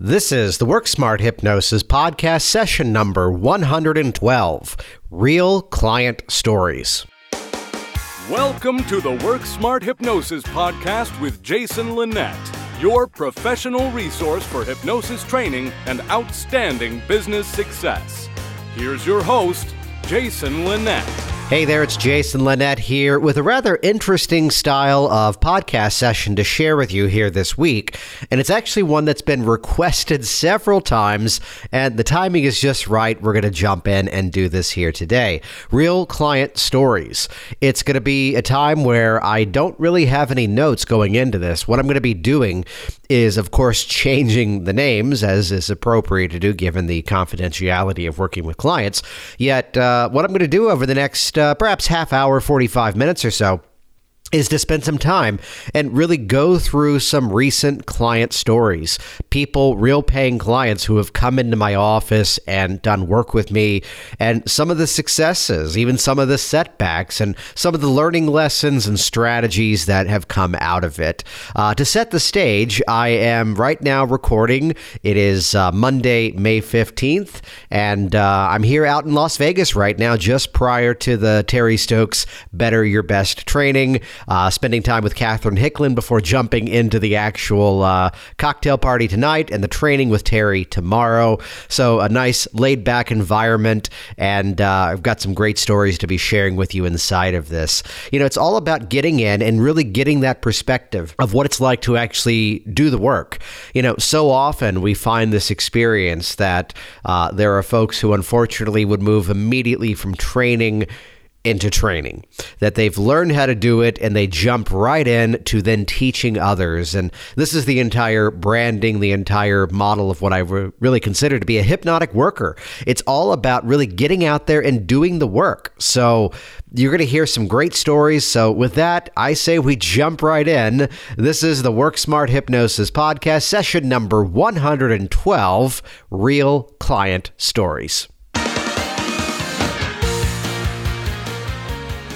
This is the Work Smart Hypnosis podcast session number 112 Real Client Stories. Welcome to the Work Smart Hypnosis podcast with Jason Linett, your professional resource for hypnosis training and outstanding business success. Here's your host, Jason Linett. Hey there, it's Jason Linett here with a rather interesting style of podcast session to share with you here this week. And it's actually one that's been requested several times, and the timing is just right. We're going to jump in and do this here today. Real client stories. It's going to be a time where I don't really have any notes going into this. What I'm going to be doing is, of course, changing the names as is appropriate to do given the confidentiality of working with clients. Yet, uh, what I'm going to do over the next uh, perhaps half hour, 45 minutes or so is to spend some time and really go through some recent client stories. People, real paying clients who have come into my office and done work with me, and some of the successes, even some of the setbacks, and some of the learning lessons and strategies that have come out of it. Uh, to set the stage, I am right now recording. It is uh, Monday, May 15th, and uh, I'm here out in Las Vegas right now, just prior to the Terry Stokes Better Your Best training uh, spending time with Catherine Hickland before jumping into the actual uh, cocktail party tonight and the training with Terry tomorrow. So, a nice laid back environment, and uh, I've got some great stories to be sharing with you inside of this. You know, it's all about getting in and really getting that perspective of what it's like to actually do the work. You know, so often we find this experience that uh, there are folks who unfortunately would move immediately from training into training, that they've learned how to do it and they jump right in to then teaching others. And this is the entire branding, the entire model of what I really consider to be a hypnotic worker. It's all about really getting out there and doing the work. So you're going to hear some great stories. So with that, I say we jump right in. This is the Work Smart Hypnosis podcast, session number 112 Real Client Stories.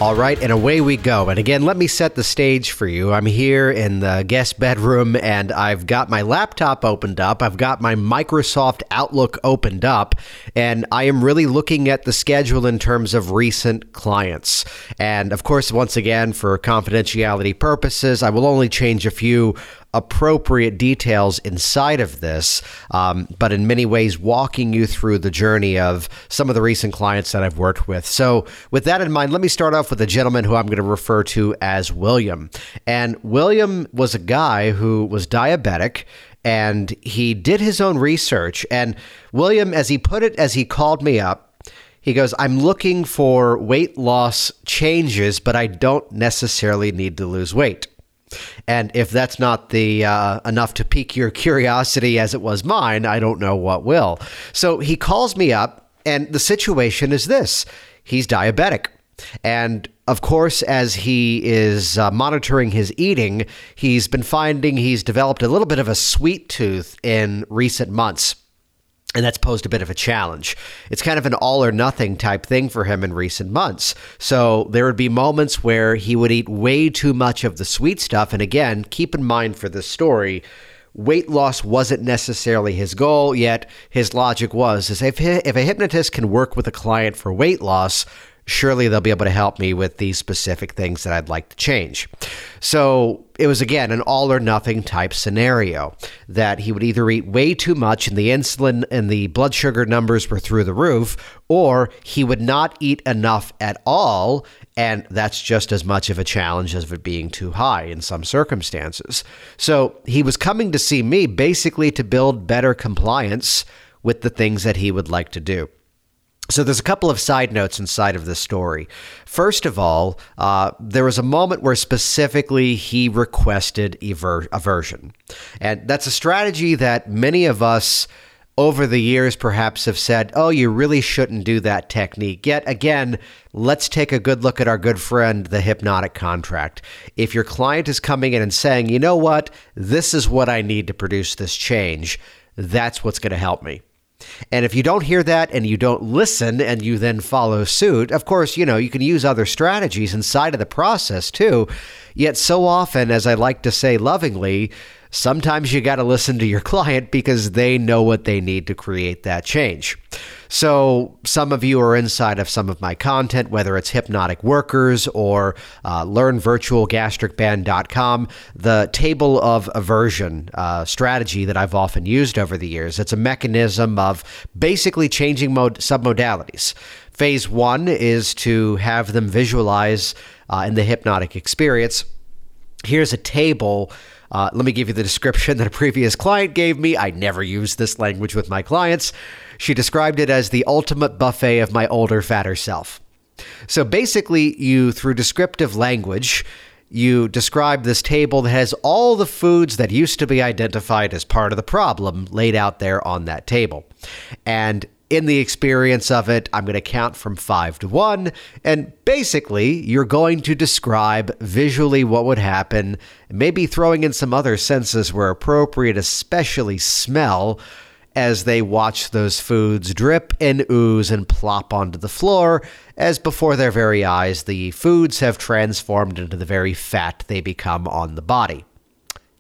All right, and away we go. And again, let me set the stage for you. I'm here in the guest bedroom and I've got my laptop opened up. I've got my Microsoft Outlook opened up, and I am really looking at the schedule in terms of recent clients. And of course, once again, for confidentiality purposes, I will only change a few appropriate details inside of this, um, but in many ways, walking you through the journey of some of the recent clients that I've worked with. So, with that in mind, let me start off with a gentleman who I'm going to refer to as William. And William was a guy who was diabetic and he did his own research. And William, as he put it, as he called me up, he goes, I'm looking for weight loss changes, but I don't necessarily need to lose weight. And if that's not the uh, enough to pique your curiosity as it was mine, I don't know what will. So he calls me up, and the situation is this: he's diabetic. And of course, as he is uh, monitoring his eating, he's been finding he's developed a little bit of a sweet tooth in recent months. And that's posed a bit of a challenge. It's kind of an all or nothing type thing for him in recent months. So there would be moments where he would eat way too much of the sweet stuff. And again, keep in mind for this story, weight loss wasn't necessarily his goal, yet his logic was is if, if a hypnotist can work with a client for weight loss, surely they'll be able to help me with these specific things that I'd like to change. So it was again an all or nothing type scenario that he would either eat way too much and the insulin and the blood sugar numbers were through the roof, or he would not eat enough at all. And that's just as much of a challenge as it being too high in some circumstances. So he was coming to see me basically to build better compliance with the things that he would like to do. So there's a couple of side notes inside of this story. First of all, uh, there was a moment where specifically he requested aver- aversion, and that's a strategy that many of us over the years perhaps have said, "Oh, you really shouldn't do that technique." Yet again, let's take a good look at our good friend, the hypnotic contract. If your client is coming in and saying, "You know what? This is what I need to produce this change," that's what's going to help me. And if you don't hear that and you don't listen and you then follow suit, of course, you know, you can use other strategies inside of the process too. Yet so often, as I like to say lovingly, sometimes you got to listen to your client because they know what they need to create that change. So, some of you are inside of some of my content, whether it's Hypnotic Workers or uh, LearnVirtualGastricBand.com, the table of aversion uh, strategy that I've often used over the years. It's a mechanism of basically changing mode submodalities. Phase one is to have them visualize uh, in the hypnotic experience. Here's a table uh, let me give you the description that a previous client gave me. I never use this language with my clients. She described it as the ultimate buffet of my older, fatter self. So basically, you, through descriptive language, you describe this table that has all the foods that used to be identified as part of the problem laid out there on that table. And in the experience of it, I'm going to count from five to one. And basically, you're going to describe visually what would happen, maybe throwing in some other senses where appropriate, especially smell, as they watch those foods drip and ooze and plop onto the floor, as before their very eyes, the foods have transformed into the very fat they become on the body.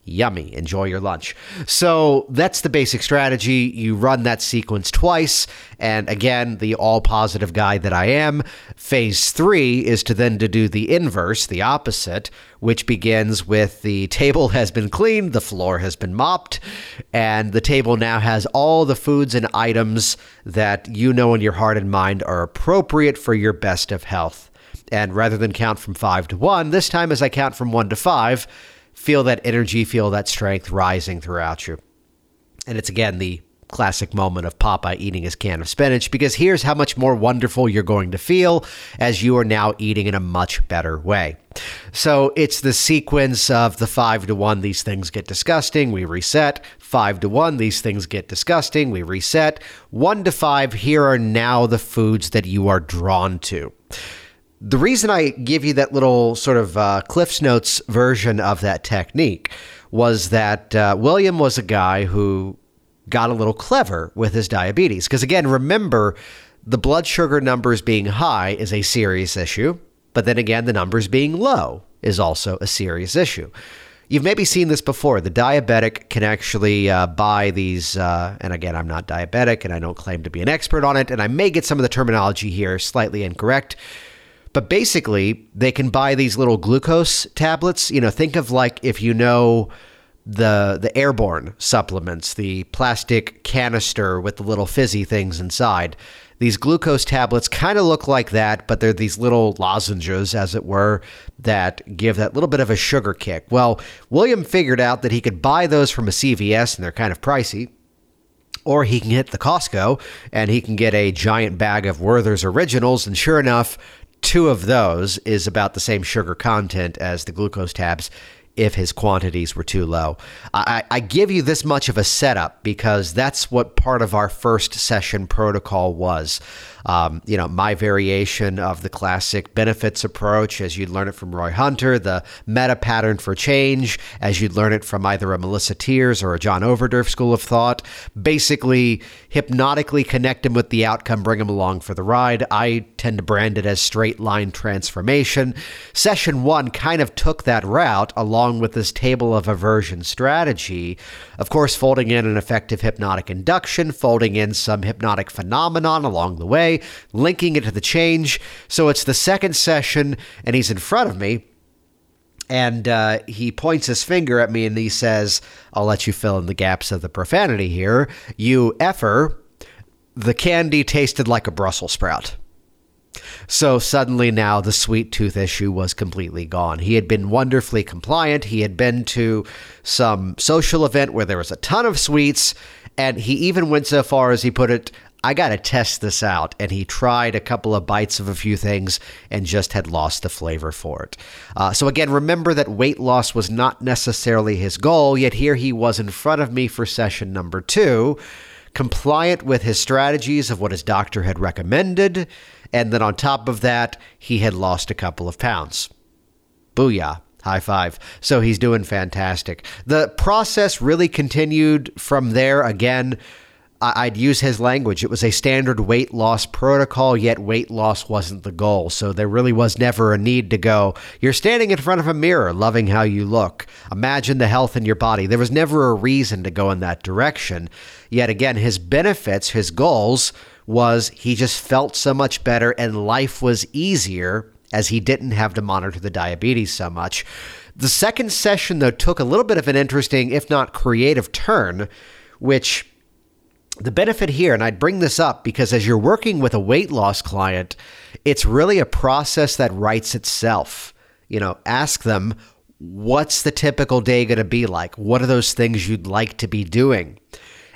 Yummy. Enjoy your lunch. So that's the basic strategy. You run that sequence twice. And again, the all positive guy that I am, phase three is to then to do the inverse, the opposite, which begins with the table has been cleaned, the floor has been mopped, and the table now has all the foods and items that you know in your heart and mind are appropriate for your best of health. And rather than count from five to one, this time as I count from one to five, feel that energy, feel that strength rising throughout you. And it's again the classic moment of Popeye eating his can of spinach because here's how much more wonderful you're going to feel as you are now eating in a much better way. So it's the sequence of the five to one, these things get disgusting, we reset. Five to one, these things get disgusting, we reset. One to five, here are now the foods that you are drawn to the reason I give you that little sort of uh, Cliff's Notes version of that technique was that uh, William was a guy who got a little clever with his diabetes. Because again, remember, the blood sugar numbers being high is a serious issue, but then again, the numbers being low is also a serious issue. You've maybe seen this before. The diabetic can actually uh, buy these, uh, and again, I'm not diabetic and I don't claim to be an expert on it, and I may get some of the terminology here slightly incorrect but basically, they can buy these little glucose tablets. You know, think of like if you know the the airborne supplements, the plastic canister with the little fizzy things inside. These glucose tablets kind of look like that, but they're these little lozenges, as it were, that give that little bit of a sugar kick. Well, William figured out that he could buy those from a CVS, and they're kind of pricey or he can hit the Costco and he can get a giant bag of Werther's Originals. And sure enough, two of those is about the same sugar content as the glucose tabs if his quantities were too low. I, I, give you this much of a setup because that's what part of our first session protocol was um, you know, my variation of the classic benefits approach, as you'd learn it from Roy Hunter, the meta pattern for change, as you'd learn it from either a Melissa Tiers or a John Overdurf school of thought. Basically, hypnotically connect him with the outcome, bring him along for the ride. I tend to brand it as straight line transformation. Session one kind of took that route along with this table of aversion strategy. Of course, folding in an effective hypnotic induction, folding in some hypnotic phenomenon along the way linking it to the change. So it's the second session, and he's in front of me. And uh, he points his finger at me and he says, I'll let you fill in the gaps of the profanity here. You effer, the candy tasted like a Brussels sprout. So suddenly now the sweet tooth issue was completely gone. He had been wonderfully compliant. He had been to some social event where there was a ton of sweets, and he even went so far as he put it, I got to test this out. And he tried a couple of bites of a few things and just had lost the flavor for it. Uh, so, again, remember that weight loss was not necessarily his goal, yet here he was in front of me for session number two, compliant with his strategies of what his doctor had recommended. And then on top of that, he had lost a couple of pounds. Booyah. High five. So he's doing fantastic. The process really continued from there again I'd use his language. It was a standard weight loss protocol, yet weight loss wasn't the goal. So there really was never a need to go, you're standing in front of a mirror, loving how you look. Imagine the health in your body. There was never a reason to go in that direction. Yet again, his benefits, his goals, was he just felt so much better and life was easier as he didn't have to monitor the diabetes so much. The second session, though, took a little bit of an interesting, if not creative, turn, which the benefit here, and I'd bring this up because as you're working with a weight loss client, it's really a process that writes itself. You know, ask them, what's the typical day going to be like? What are those things you'd like to be doing?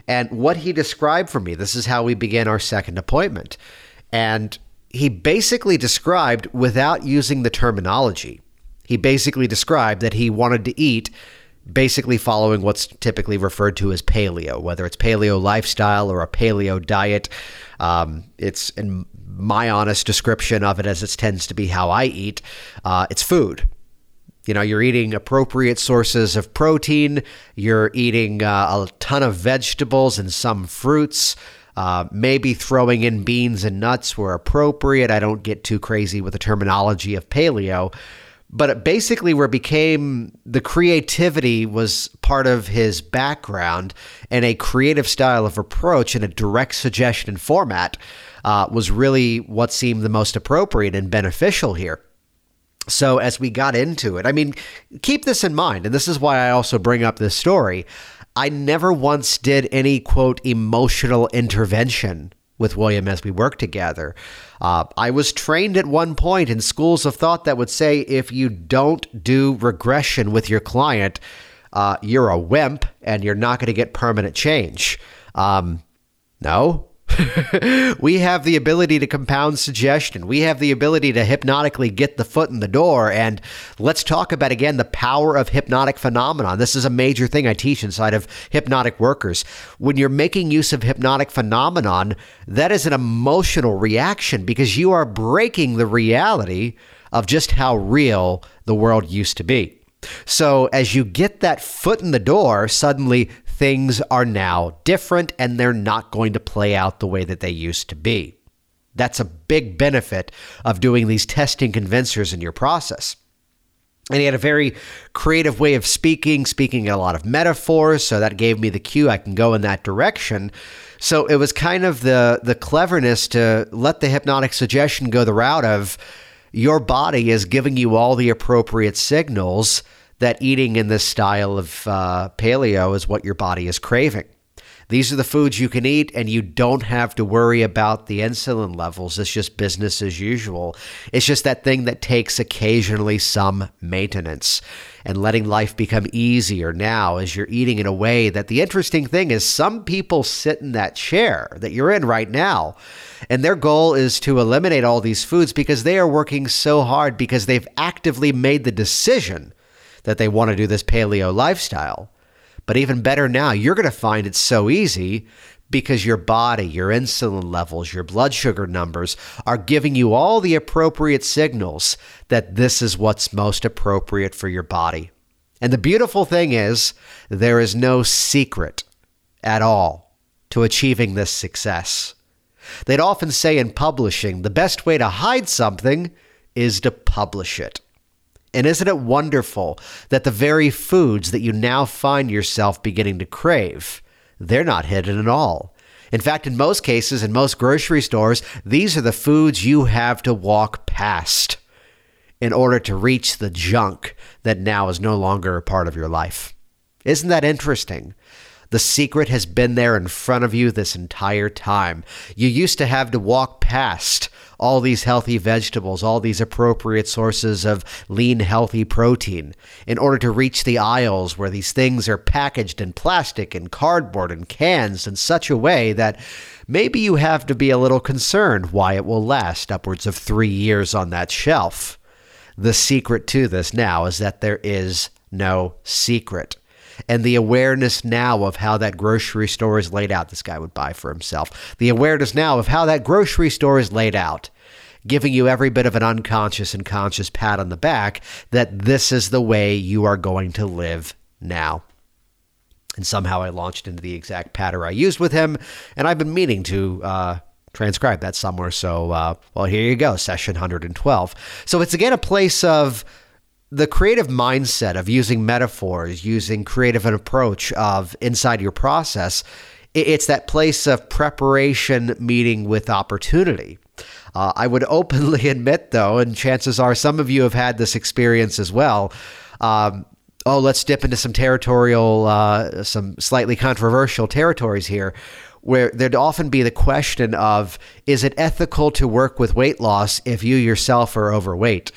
And what he described for me, this is how we began our second appointment. And he basically described without using the terminology. He basically described that he wanted to eat basically following what's typically referred to as paleo, whether it's paleo lifestyle or a paleo diet. Um, it's in my honest description of it, as it tends to be how I eat. Uh, it's food. You know, you're eating appropriate sources of protein. You're eating uh, a ton of vegetables and some fruits. Uh, maybe throwing in beans and nuts where appropriate. I don't get too crazy with the terminology of paleo, but basically where became the creativity was part of his background and a creative style of approach and a direct suggestion format uh, was really what seemed the most appropriate and beneficial here. So, as we got into it, I mean, keep this in mind, and this is why I also bring up this story. I never once did any quote emotional intervention with William as we worked together. Uh, I was trained at one point in schools of thought that would say if you don't do regression with your client, uh, you're a wimp and you're not going to get permanent change. Um, no, we have the ability to compound suggestion. We have the ability to hypnotically get the foot in the door. And let's talk about again the power of hypnotic phenomenon. This is a major thing I teach inside of hypnotic workers. When you're making use of hypnotic phenomenon, that is an emotional reaction because you are breaking the reality of just how real the world used to be. So as you get that foot in the door, suddenly things are now different and they're not going to play out the way that they used to be. That's a big benefit of doing these testing convincers in your process. And he had a very creative way of speaking, speaking a lot of metaphors, so that gave me the cue I can go in that direction. So it was kind of the the cleverness to let the hypnotic suggestion go the route of your body is giving you all the appropriate signals that eating in this style of uh, paleo is what your body is craving. These are the foods you can eat, and you don't have to worry about the insulin levels. It's just business as usual. It's just that thing that takes occasionally some maintenance and letting life become easier now as you're eating in a way that the interesting thing is some people sit in that chair that you're in right now. And their goal is to eliminate all these foods because they are working so hard because they've actively made the decision that they want to do this paleo lifestyle. But even better now, you're going to find it's so easy because your body, your insulin levels, your blood sugar numbers are giving you all the appropriate signals that this is what's most appropriate for your body. And the beautiful thing is, there is no secret at all to achieving this success. They'd often say in publishing, the best way to hide something is to publish it. And isn't it wonderful that the very foods that you now find yourself beginning to crave, they're not hidden at all. In fact, in most cases, in most grocery stores, these are the foods you have to walk past in order to reach the junk that now is no longer a part of your life. Isn't that interesting? The secret has been there in front of you this entire time. You used to have to walk past all these healthy vegetables, all these appropriate sources of lean, healthy protein in order to reach the aisles where these things are packaged in plastic and cardboard and cans in such a way that maybe you have to be a little concerned why it will last upwards of three years on that shelf. The secret to this now is that there is no secret and the awareness now of how that grocery store is laid out. This guy would buy for himself. The awareness now of how that grocery store is laid out, giving you every bit of an unconscious and conscious pat on the back that this is the way you are going to live now. And somehow I launched into the exact pattern I used with him. And I've been meaning to uh, transcribe that somewhere. So, uh, well, here you go, session 112. So it's again a place of the creative mindset of using metaphors, using creative an approach of inside your process. It's that place of preparation meeting with opportunity. Uh, I would openly admit, though, and chances are some of you have had this experience as well. Um, oh, let's dip into some territorial, uh, some slightly controversial territories here, where there'd often be the question of is it ethical to work with weight loss if you yourself are overweight?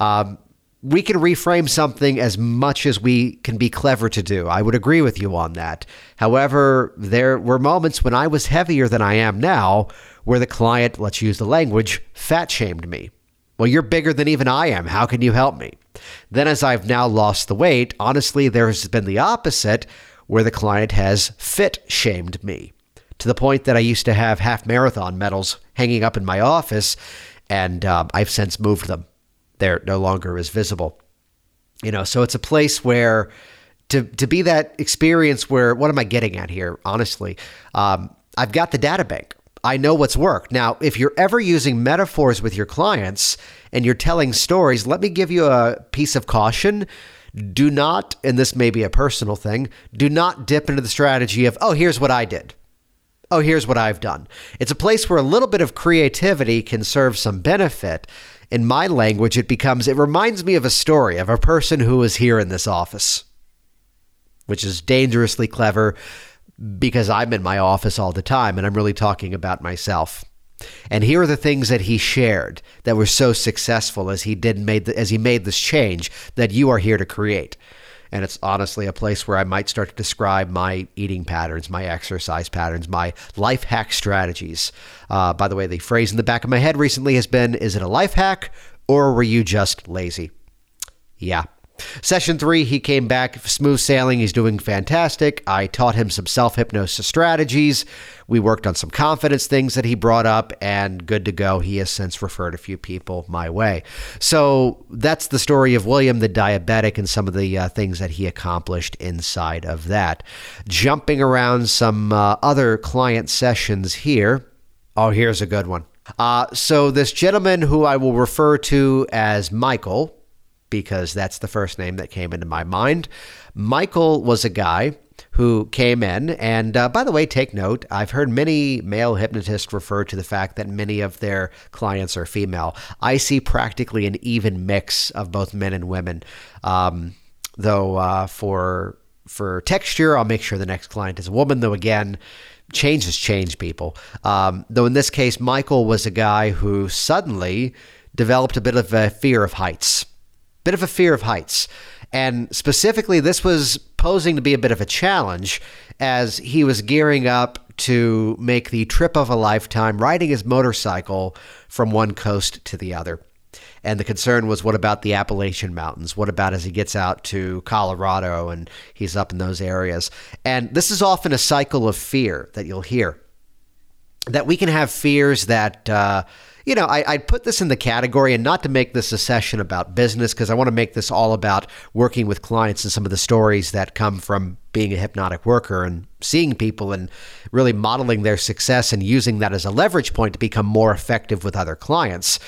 Um, we can reframe something as much as we can be clever to do. I would agree with you on that. However, there were moments when I was heavier than I am now where the client, let's use the language, fat shamed me. Well, you're bigger than even I am. How can you help me? Then, as I've now lost the weight, honestly, there has been the opposite where the client has fit shamed me to the point that I used to have half marathon medals hanging up in my office, and um, I've since moved them. They're no longer is visible. You know, so it's a place where to to be that experience where what am I getting at here? Honestly, um, I've got the data bank. I know what's worked. Now, if you're ever using metaphors with your clients and you're telling stories, let me give you a piece of caution. Do not, and this may be a personal thing, do not dip into the strategy of, oh, here's what I did. Oh, here's what I've done. It's a place where a little bit of creativity can serve some benefit. In my language, it becomes, it reminds me of a story of a person who was here in this office, which is dangerously clever because I'm in my office all the time and I'm really talking about myself. And here are the things that he shared that were so successful as he did made the, as he made this change that you are here to create. And it's honestly a place where I might start to describe my eating patterns, my exercise patterns, my life hack strategies. Uh, by the way, the phrase in the back of my head recently has been Is it a life hack or were you just lazy? Yeah, Session three, he came back smooth sailing. He's doing fantastic. I taught him some self hypnosis strategies. We worked on some confidence things that he brought up, and good to go. He has since referred a few people my way. So that's the story of William the diabetic and some of the uh, things that he accomplished inside of that. Jumping around some uh, other client sessions here. Oh, here's a good one. Uh, so, this gentleman who I will refer to as Michael because that's the first name that came into my mind. Michael was a guy who came in. And uh, by the way, take note I've heard many male hypnotists refer to the fact that many of their clients are female. I see practically an even mix of both men and women. Um, though uh, for for texture, I'll make sure the next client is a woman. Though again, change has changed people. Um, though in this case, Michael was a guy who suddenly developed a bit of a fear of heights bit of a fear of heights. And specifically, this was posing to be a bit of a challenge as he was gearing up to make the trip of a lifetime riding his motorcycle from one coast to the other. And the concern was what about the Appalachian Mountains? What about as he gets out to Colorado and he's up in those areas? And this is often a cycle of fear that you'll hear. That we can have fears that, uh, you know, I, would put this in the category, and not to make this a session about business, because I want to make this all about working with clients and some of the stories that come from being a hypnotic worker and seeing people and really modeling their success and using that as a leverage point to become more effective with other clients.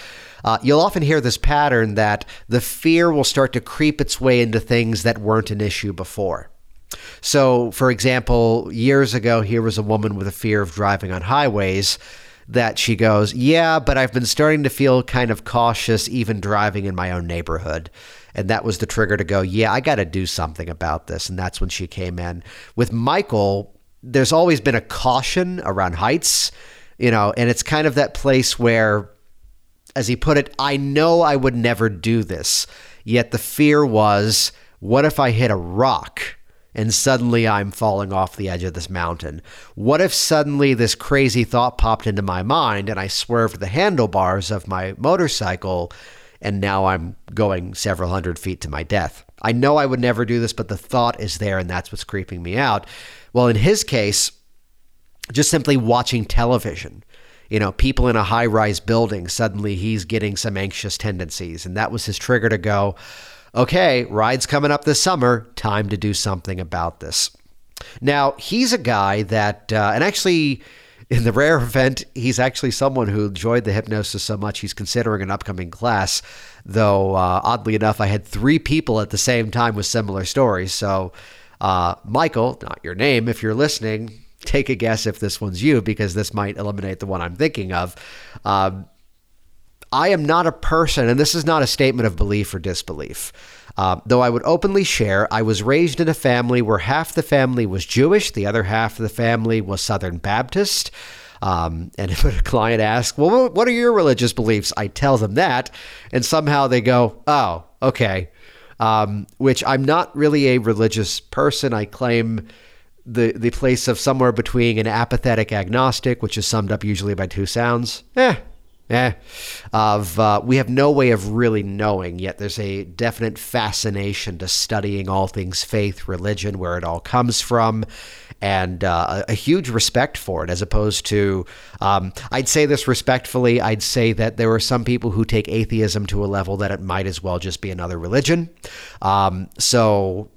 Uh, you'll often hear this pattern that the fear will start to creep its way into things that weren't an issue before. So, for example, years ago, here was a woman with a fear of driving on highways that she goes, Yeah, but I've been starting to feel kind of cautious even driving in my own neighborhood. And that was the trigger to go, Yeah, I got to do something about this. And that's when she came in. With Michael, there's always been a caution around heights, you know, and it's kind of that place where, as he put it, I know I would never do this. Yet the fear was, What if I hit a rock? And suddenly I'm falling off the edge of this mountain? What if suddenly this crazy thought popped into my mind and I swerved the handlebars of my motorcycle and now I'm going several hundred feet to my death? I know I would never do this, but the thought is there and that's what's creeping me out. Well, in his case, just simply watching television you know, people in a high rise building, suddenly he's getting some anxious tendencies. And that was his trigger to go, okay, ride's coming up this summer. Time to do something about this. Now, he's a guy that, uh, and actually, in the rare event, he's actually someone who enjoyed the hypnosis so much he's considering an upcoming class. Though, uh, oddly enough, I had three people at the same time with similar stories. So, uh, Michael, not your name, if you're listening, take a guess if this one's you because this might eliminate the one I'm thinking of. Um, I am not a person, and this is not a statement of belief or disbelief. Uh, though I would openly share, I was raised in a family where half the family was Jewish, the other half of the family was Southern Baptist. Um, and if a client asks, Well, what are your religious beliefs? I tell them that, and somehow they go, Oh, okay. Um, which I'm not really a religious person. I claim the the place of somewhere between an apathetic agnostic, which is summed up usually by two sounds. Eh, eh, of uh, we have no way of really knowing yet. There's a definite fascination to studying all things faith, religion, where it all comes from, and uh, a, huge respect for it. As opposed to, um, I'd say this respectfully. I'd say that there are some people who take atheism to a level that it might as well just be another religion. Um, so,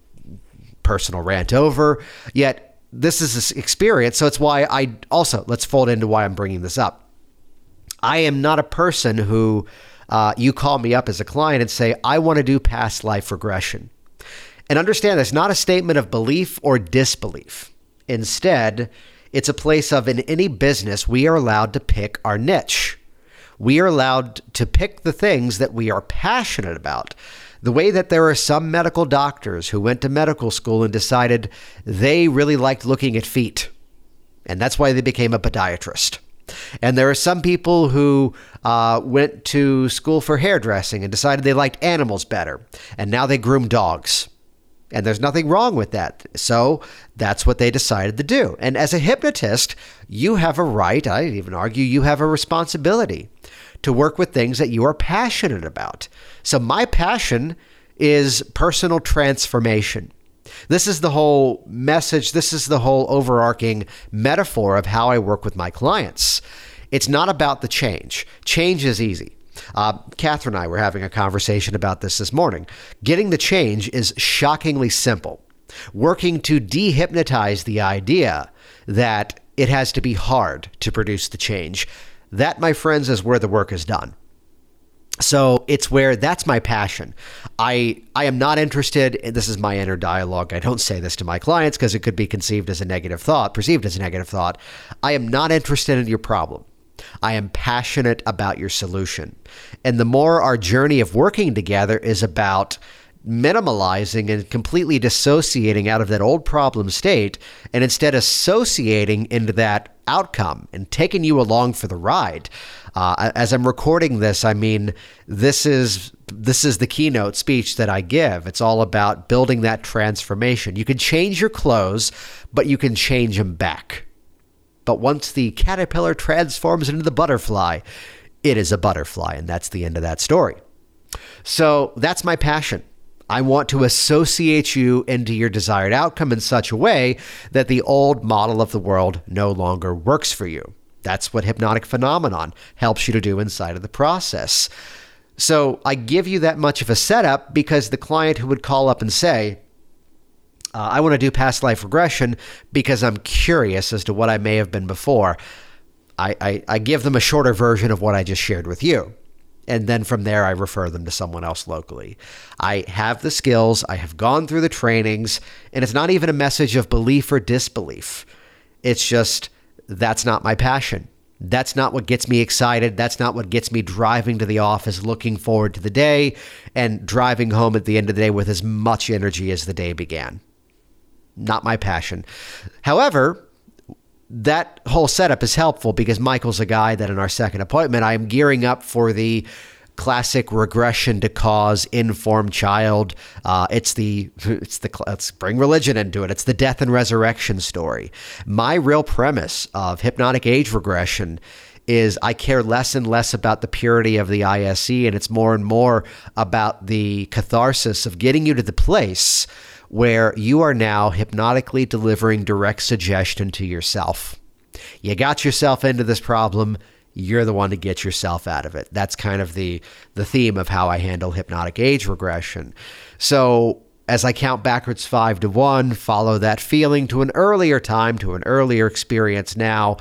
personal rant over. Yet. This is an experience, so it's why I also let's fold into why I'm bringing this up I am not a person who uh, you call me up as a client and say, I want to do past life regression. And understand that's not a statement of belief or disbelief. Instead, it's a place of in any business, we are allowed to pick our niche. We are allowed to pick the things that we are passionate about. The way that there are some medical doctors who went to medical school and decided they really liked looking at feet. And that's why they became a podiatrist. And there are some people who uh, went to school for hairdressing and decided they liked animals better, and now they groom dogs. And there's nothing wrong with that. So that's what they decided to do. And as a hypnotist, you have a right, I even argue, you have a responsibility to work with things that you are passionate about. So my passion is personal transformation. This is the whole message. This is the whole overarching metaphor of how I work with my clients. It's not about the change. Change is easy. Uh, Catherine and I were having a conversation about this this morning. Getting the change is shockingly simple. Working to dehypnotize the idea that it has to be hard to produce the change. That, my friends, is where the work is done. So it's where that's my passion. I I am not interested. This is my inner dialogue. I don't say this to my clients because it could be conceived as a negative thought, perceived as a negative thought. I am not interested in your problem. I am passionate about your solution. And the more our journey of working together is about minimalizing and completely dissociating out of that old problem state and instead associating into that outcome and taking you along for the ride. Uh, as I'm recording this, I mean this is this is the keynote speech that I give. It's all about building that transformation. You can change your clothes, but you can change them back. But once the caterpillar transforms into the butterfly, it is a butterfly, and that's the end of that story. So that's my passion. I want to associate you into your desired outcome in such a way that the old model of the world no longer works for you. That's what hypnotic phenomenon helps you to do inside of the process. So I give you that much of a setup because the client who would call up and say, uh, I want to do past life regression because I'm curious as to what I may have been before. I, I, I give them a shorter version of what I just shared with you. And then from there, I refer them to someone else locally. I have the skills, I have gone through the trainings, and it's not even a message of belief or disbelief. It's just that's not my passion. That's not what gets me excited. That's not what gets me driving to the office, looking forward to the day, and driving home at the end of the day with as much energy as the day began not my passion. However, that whole setup is helpful because Michael's a guy that in our second appointment, I am gearing up for the classic regression to cause informed child. Uh, it's the it's the let's bring religion into it. It's the death and resurrection story. My real premise of hypnotic age regression is I care less and less about the purity of the ISE, and it's more and more about the catharsis of getting you to the place where you are now hypnotically delivering direct suggestion to yourself. You got yourself into this problem, you're the one to get yourself out of it. That's kind of the the theme of how I handle hypnotic age regression. So as I count backwards five to one, follow that feeling to an earlier time, to an earlier experience now.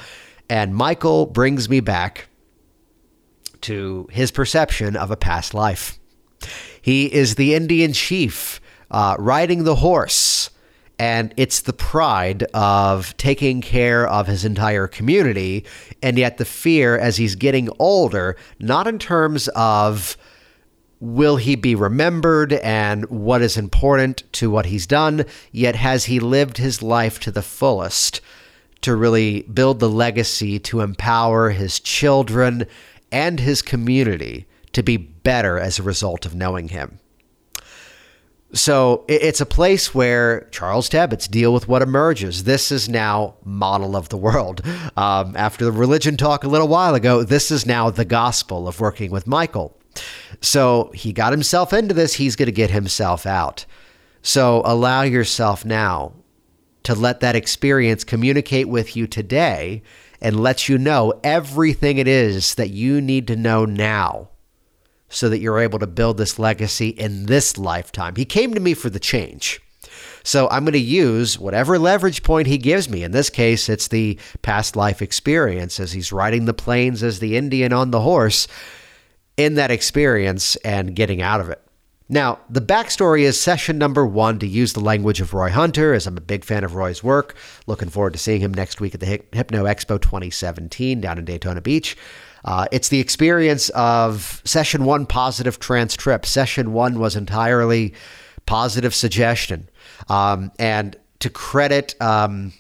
And Michael brings me back to his perception of a past life. He is the Indian chief uh, riding the horse, and it's the pride of taking care of his entire community, and yet the fear as he's getting older, not in terms of will he be remembered and what is important to what he's done, yet has he lived his life to the fullest to really build the legacy to empower his children and his community to be better as a result of knowing him. So it's a place where Charles Tebbetts deal with what emerges. This is now model of the world. Um, after the religion talk a little while ago, this is now the gospel of working with Michael. So he got himself into this, he's going to get himself out. So allow yourself now to let that experience communicate with you today and let you know everything it is that you need to know now so that you're able to build this legacy in this lifetime. He came to me for the change. So I'm going to use whatever leverage point he gives me. In this case, it's the past life experience as he's riding the plains as the Indian on the horse in that experience and getting out of it. Now, the backstory is session number one to use the language of Roy Hunter, as I'm a big fan of Roy's work. Looking forward to seeing him next week at the Hypno Expo 2017 down in Daytona Beach. Uh, it's the experience of session one positive trance trip. Session one was entirely positive suggestion. Um, and to credit, um,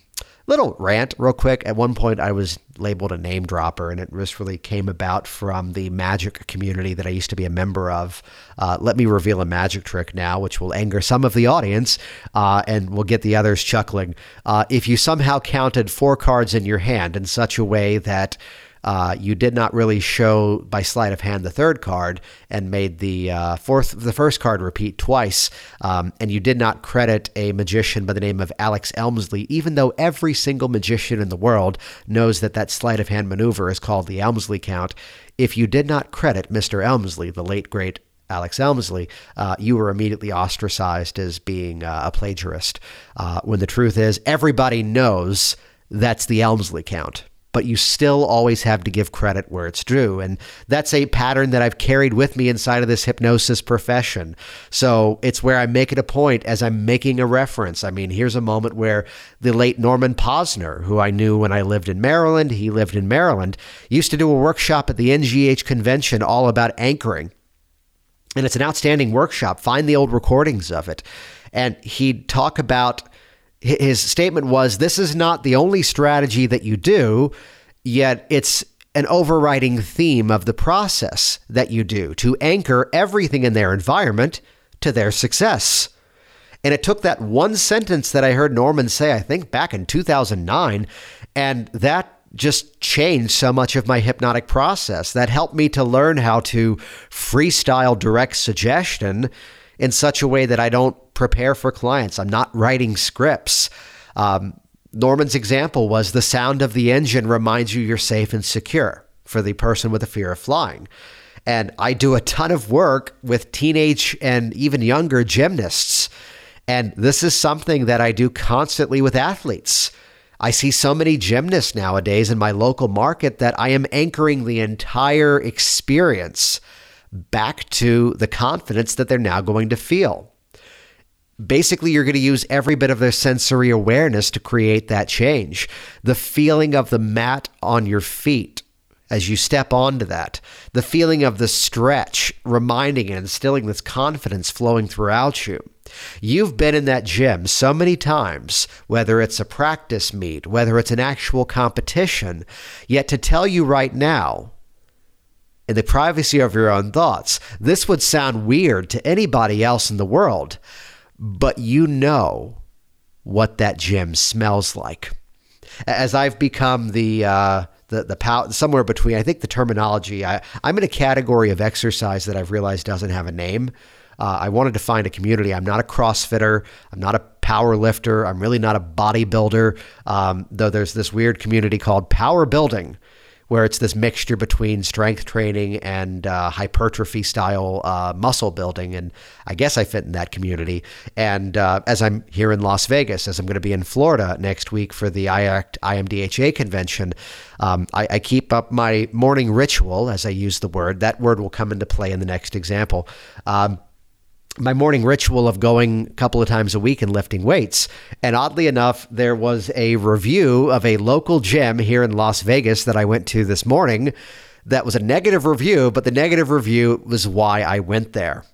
little rant real quick. At one point, I was labeled a name dropper, and it just really came about from the magic community that I used to be a member of. Uh, let me reveal a magic trick now, which will anger some of the audience uh, and will get the others chuckling. Uh, if you somehow counted four cards in your hand in such a way that uh, you did not really show by sleight of hand the third card and made the uh, fourth, the first card repeat twice. Um, and you did not credit a magician by the name of Alex Elmsley, even though every single magician in the world knows that that sleight of hand maneuver is called the Elmsley count. If you did not credit Mr. Elmsley, the late great Alex Elmsley, uh, you were immediately ostracized as being uh, a plagiarist. Uh, when the truth is, everybody knows that's the Elmsley count but you still always have to give credit where it's due. And that's a pattern that I've carried with me inside of this hypnosis profession. So it's where I make it a point as I'm making a reference. I mean, here's a moment where the late Norman Posner, who I knew when I lived in Maryland, he lived in Maryland, used to do a workshop at the NGH convention all about anchoring. And it's an outstanding workshop. Find the old recordings of it. And he'd talk about his statement was this is not the only strategy that you do, yet it's an overriding theme of the process that you do to anchor everything in their environment to their success. And it took that one sentence that I heard Norman say, I think back in 2009, and that just changed so much of my hypnotic process. That helped me to learn how to freestyle direct suggestion in such a way that I don't prepare for clients. I'm not writing scripts. Um, Norman's example was the sound of the engine reminds you you're safe and secure for the person with a fear of flying. And I do a ton of work with teenage and even younger gymnasts. And this is something that I do constantly with athletes. I see so many gymnasts nowadays in my local market that I am anchoring the entire experience back to the confidence that they're now going to feel. Basically, you're going to use every bit of their sensory awareness to create that change. The feeling of the mat on your feet as you step onto that, the feeling of the stretch, reminding and instilling this confidence flowing throughout you. You've been in that gym so many times, whether it's a practice meet, whether it's an actual competition, yet to tell you right now, in the privacy of your own thoughts. This would sound weird to anybody else in the world, but you know what that gym smells like. As I've become the uh, the the pow- somewhere between, I think the terminology. I, I'm in a category of exercise that I've realized doesn't have a name. Uh, I wanted to find a community. I'm not a CrossFitter. I'm not a power lifter. I'm really not a bodybuilder. Um, though there's this weird community called power building where it's this mixture between strength training and uh, hypertrophy style uh, muscle building. And I guess I fit in that community. And uh, as I'm here in Las Vegas, as I'm going to be in Florida next week for the IACT IMDHA convention, um, I, I, keep up my morning ritual, as I use the word. That word will come into play in the next example. Um, my morning ritual of going a couple of times a week and lifting weights. And oddly enough, there was a review of a local gym here in Las Vegas that I went to this morning that was a negative review, but the negative review was why I went there.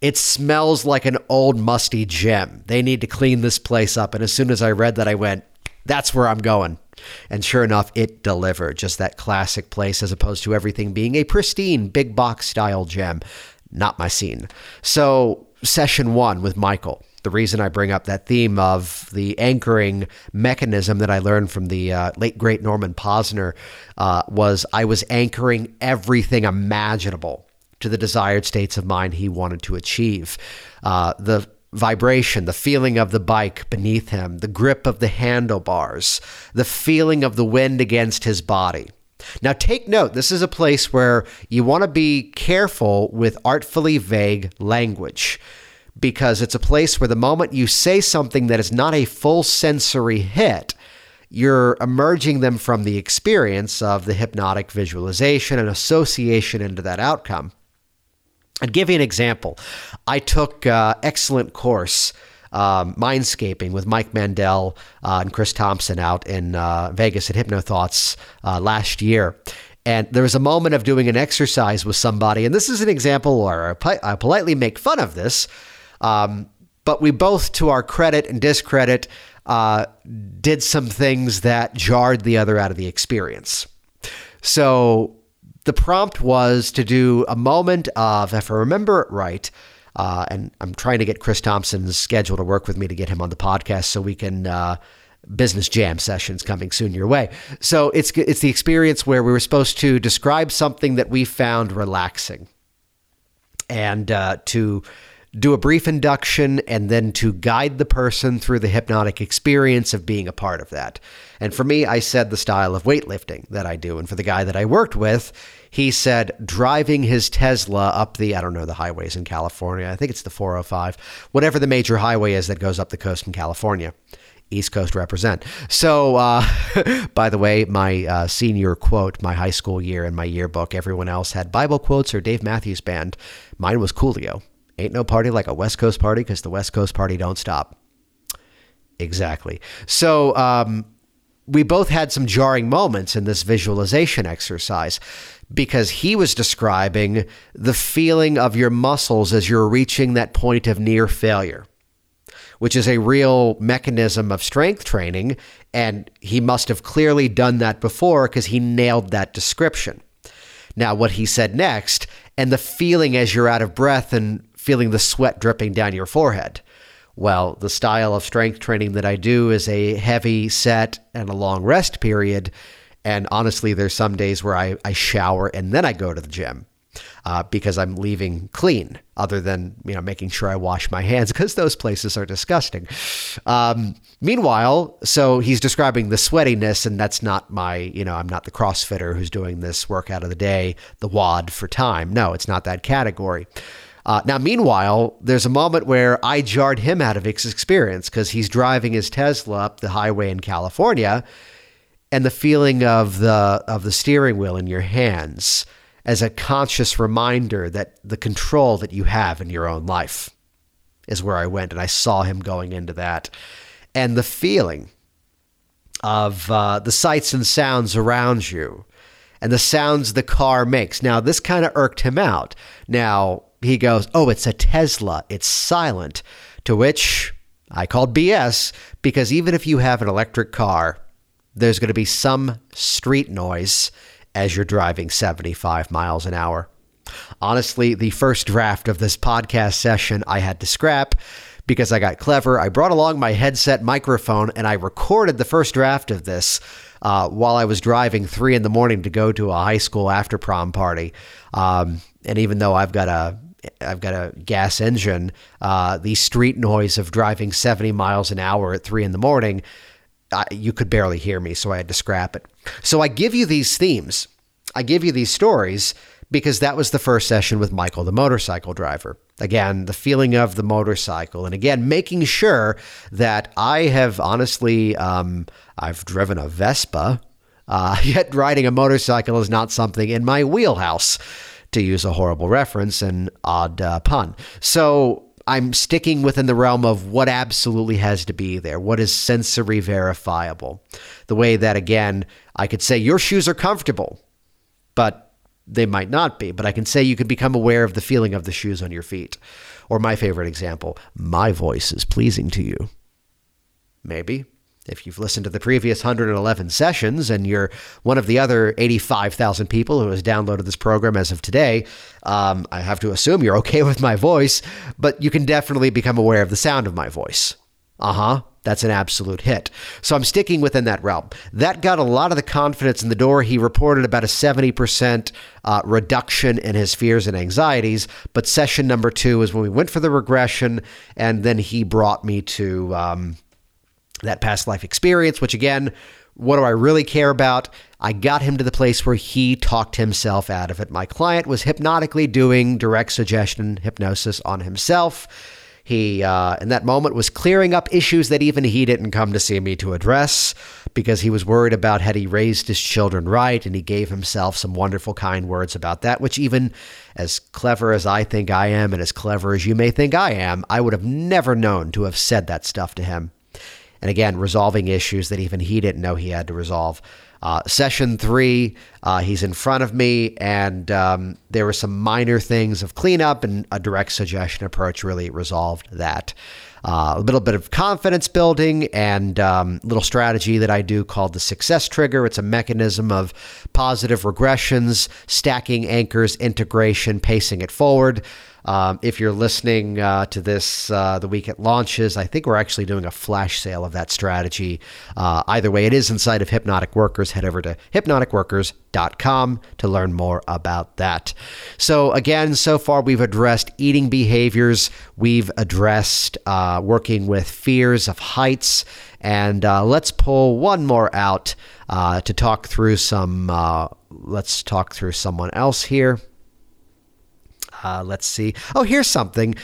It smells like an old musty gym. They need to clean this place up. And as soon as I read that, I went, that's where I'm going. And sure enough, it delivered just that classic place as opposed to everything being a pristine big box style gym not my scene. So, session one with Michael. The reason I bring up that theme of the anchoring mechanism that I learned from the uh, late great Norman Posner uh, was I was anchoring everything imaginable to the desired states of mind he wanted to achieve. Uh, the vibration, the feeling of the bike beneath him, the grip of the handlebars, the feeling of the wind against his body. Now, take note, this is a place where you want to be careful with artfully vague language because it's a place where the moment you say something that is not a full sensory hit, you're emerging them from the experience of the hypnotic visualization and association into that outcome. I'd give you an example. I took uh, excellent course um, Mindscaping with Mike Mandel uh, and Chris Thompson out in uh, Vegas at HypnoThoughts uh, last year. And there was a moment of doing an exercise with somebody, and this is an example where I politely make fun of this, um, but we both, to our credit and discredit, uh, did some things that jarred the other out of the experience. So the prompt was to do a moment of, if I remember it right, uh, and I'm trying to get Chris Thompson's schedule to work with me to get him on the podcast so we can uh, business jam sessions coming soon your way. So it's it's the experience where we were supposed to describe something that we found relaxing, and uh, to do a brief induction and then to guide the person through the hypnotic experience of being a part of that. And for me, I said the style of weightlifting that I do. And for the guy that I worked with, he said driving his Tesla up the, I don't know, the highways in California. I think it's the 405, whatever the major highway is that goes up the coast in California. East Coast represent. So, uh, by the way, my uh, senior quote, my high school year in my yearbook, everyone else had Bible quotes or Dave Matthews Band. Mine was Coolio. Ain't no party like a West Coast party because the West Coast party don't stop. Exactly. So, um, we both had some jarring moments in this visualization exercise because he was describing the feeling of your muscles as you're reaching that point of near failure, which is a real mechanism of strength training. And he must have clearly done that before because he nailed that description. Now, what he said next, and the feeling as you're out of breath and feeling the sweat dripping down your forehead. Well, the style of strength training that I do is a heavy set and a long rest period. And honestly, there's some days where I, I shower and then I go to the gym. Uh, because I'm leaving clean, other than you know making sure I wash my hands because those places are disgusting. Um, meanwhile, so he's describing the sweatiness, and that's not my you know I'm not the CrossFitter who's doing this workout of the day, the WOD for time. No, it's not that category. Uh, now, meanwhile, there's a moment where I jarred him out of his experience because he's driving his Tesla up the highway in California, and the feeling of the of the steering wheel in your hands as a conscious reminder that the control that you have in your own life is where I went, and I saw him going into that, and the feeling of uh, the sights and sounds around you and the sounds the car makes. Now, this kind of irked him out. Now, he goes, Oh, it's a Tesla. It's silent. To which I called BS because even if you have an electric car, there's going to be some street noise as you're driving 75 miles an hour. Honestly, the first draft of this podcast session I had to scrap because I got clever. I brought along my headset microphone and I recorded the first draft of this uh, while I was driving three in the morning to go to a high school after prom party. Um, and even though I've got a I've got a gas engine, uh, the street noise of driving 70 miles an hour at three in the morning, you could barely hear me, so I had to scrap it. So I give you these themes, I give you these stories because that was the first session with Michael, the motorcycle driver. Again, the feeling of the motorcycle, and again, making sure that I have honestly, um, I've driven a Vespa, uh, yet riding a motorcycle is not something in my wheelhouse, to use a horrible reference and odd uh, pun. So I'm sticking within the realm of what absolutely has to be there, what is sensory verifiable. The way that, again, I could say your shoes are comfortable, but they might not be, but I can say you can become aware of the feeling of the shoes on your feet. Or my favorite example, my voice is pleasing to you. Maybe. If you've listened to the previous 111 sessions and you're one of the other 85,000 people who has downloaded this program as of today, um, I have to assume you're okay with my voice, but you can definitely become aware of the sound of my voice. Uh huh. That's an absolute hit. So I'm sticking within that realm. That got a lot of the confidence in the door. He reported about a 70% uh, reduction in his fears and anxieties. But session number two is when we went for the regression, and then he brought me to um, that past life experience, which again, what do I really care about? I got him to the place where he talked himself out of it. My client was hypnotically doing direct suggestion hypnosis on himself he, uh, in that moment, was clearing up issues that even he didn't come to see me to address because he was worried about had he raised his children right, and he gave himself some wonderful, kind words about that, which even as clever as I think I am and as clever as you may think I am, I would have never known to have said that stuff to him. And again, resolving issues that even he didn't know he had to resolve. Uh, session three, uh, he's in front of me, and um, there were some minor things of cleanup, and a direct suggestion approach really resolved that. Uh, a little bit of confidence building and um, little strategy that I do called the success trigger. It's a mechanism of positive regressions, stacking anchors, integration, pacing it forward. Um, if you're listening uh, to this uh, the week it launches, I think we're actually doing a flash sale of that strategy. Uh, either way, it is inside of Hypnotic Workers. Head over to hypnoticworkers.com to learn more about that. So, again, so far we've addressed eating behaviors, we've addressed uh, working with fears of heights, and uh, let's pull one more out uh, to talk through some. let's talk through someone else here. Uh, let's see. Oh, here's something.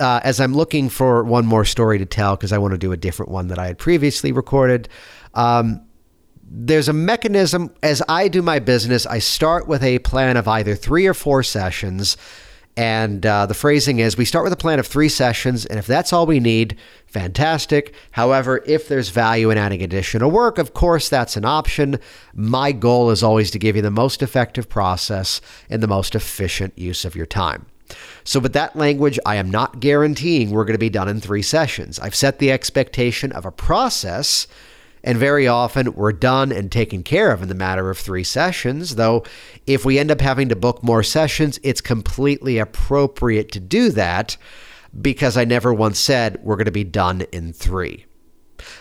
Uh, as I'm looking for one more story to tell, because I want to do a different one that I had previously recorded. Um, there's a mechanism as I do my business. I start with a plan of either three or four sessions. And uh, the phrasing is we start with a plan of three sessions, and if that's all we need, fantastic. However, if there's value in adding additional work, of course, that's an option. My goal is always to give you the most effective process and the most efficient use of your time. So, with that language, I am not guaranteeing we're going to be done in three sessions. I've set the expectation of a process, and very often we're done and taken care of in the matter of three sessions. Though, if we end up having to book more sessions, it's completely appropriate to do that because I never once said we're going to be done in three.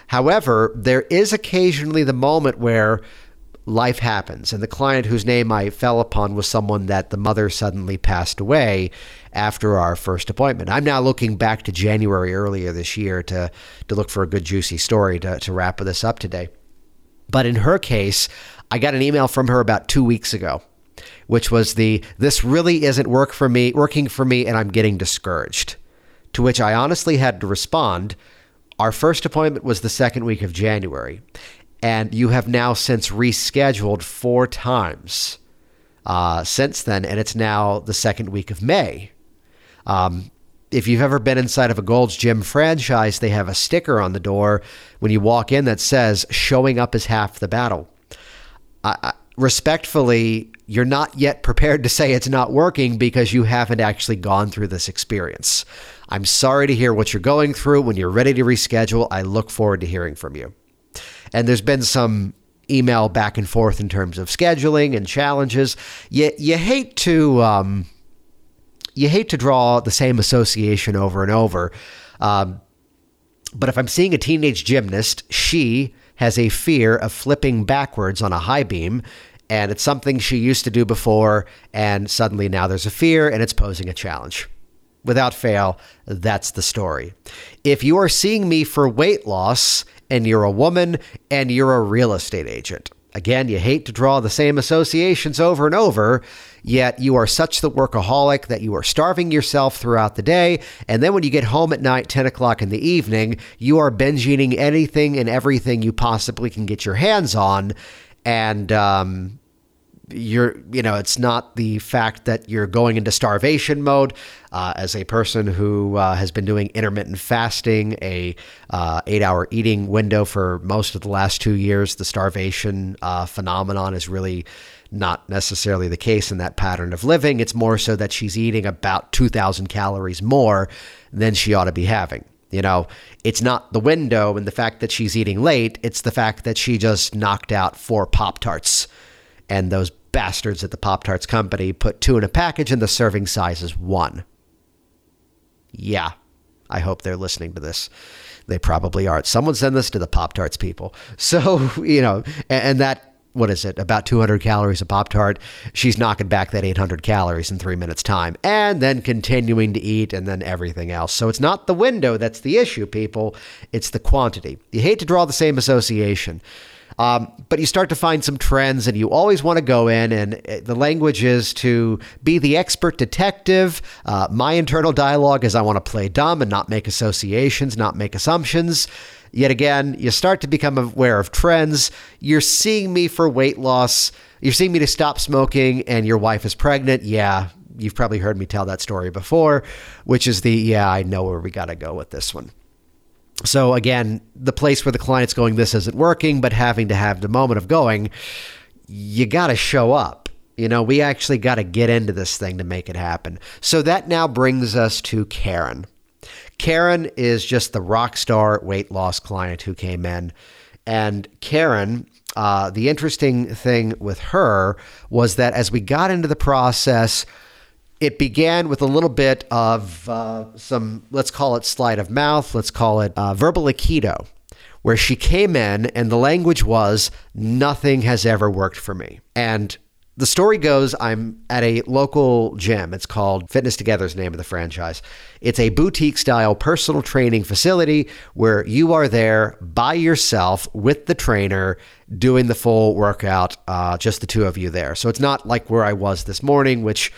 However, there is occasionally the moment where life happens. And the client whose name I fell upon was someone that the mother suddenly passed away after our first appointment. I'm now looking back to January earlier this year to, to look for a good, juicy story to, to wrap this up today. But in her case, I got an email from her about two weeks ago, which was the this really isn't work for me, working for me, and I'm getting discouraged. To which I honestly had to respond. Our first appointment was the second week of January and you have now since rescheduled four times uh, since then, and it's now the second week of May. Um, if you've ever been inside of a Gold's Gym franchise, they have a sticker on the door when you walk in that says "Showing up is half the battle." I, I, respectfully, you're not yet prepared to say it's not working because you haven't actually gone through this experience. I'm sorry to hear what you're going through. When you're ready to reschedule, I look forward to hearing from you. And there's been some email back and forth in terms of scheduling and challenges. You you hate to um, you hate to draw the same association over and over. Um, but if I'm seeing a teenage gymnast, she has a fear of flipping backwards on a high beam. And it's something she used to do before, and suddenly now there's a fear and it's posing a challenge. Without fail, that's the story. If you are seeing me for weight loss and you're a woman and you're a real estate agent. Again, you hate to draw the same associations over and over, yet you are such the workaholic that you are starving yourself throughout the day. And then when you get home at night, 10 o'clock in the evening, you are binge eating anything and everything you possibly can get your hands on. And um, you're you know it's not the fact that you're going into starvation mode uh, as a person who uh, has been doing intermittent fasting a uh, eight hour eating window for most of the last two years the starvation uh, phenomenon is really not necessarily the case in that pattern of living it's more so that she's eating about 2000 calories more than she ought to be having you know, it's not the window and the fact that she's eating late. It's the fact that she just knocked out four Pop Tarts. And those bastards at the Pop Tarts company put two in a package and the serving size is one. Yeah, I hope they're listening to this. They probably aren't. Someone send this to the Pop Tarts people. So, you know, and, and that what is it, about 200 calories a Pop Tart. She's knocking back that 800 calories in three minutes' time and then continuing to eat and then everything else. So it's not the window that's the issue, people. It's the quantity. You hate to draw the same association. Um, but you start to find some trends, and you always want to go in, and uh, the language is to be the expert detective. Uh, my internal dialogue is I want to play dumb and not make associations, not make assumptions. Yet again, you start to become aware of trends. You're seeing me for weight loss. You're seeing me to stop smoking, and your wife is pregnant. Yeah, you've probably heard me tell that story before, which is the yeah, I know where we got to go with this one. So again, the place where the client's going, this isn't working, but having to have the moment of going, you got to show up. You know, we actually got to get into this thing to make it happen. So that now brings us to Karen. Karen is just the rock star weight loss client who came in. And Karen, uh, the interesting thing with her was that as we got into the process, it began with a little bit of uh, some, let's call it sleight of mouth, let's call it uh, verbal aikido, where she came in and the language was, nothing has ever worked for me. And the story goes I'm at a local gym. It's called Fitness Together is the name of the franchise. It's a boutique style personal training facility where you are there by yourself with the trainer doing the full workout, uh, just the two of you there. So it's not like where I was this morning, which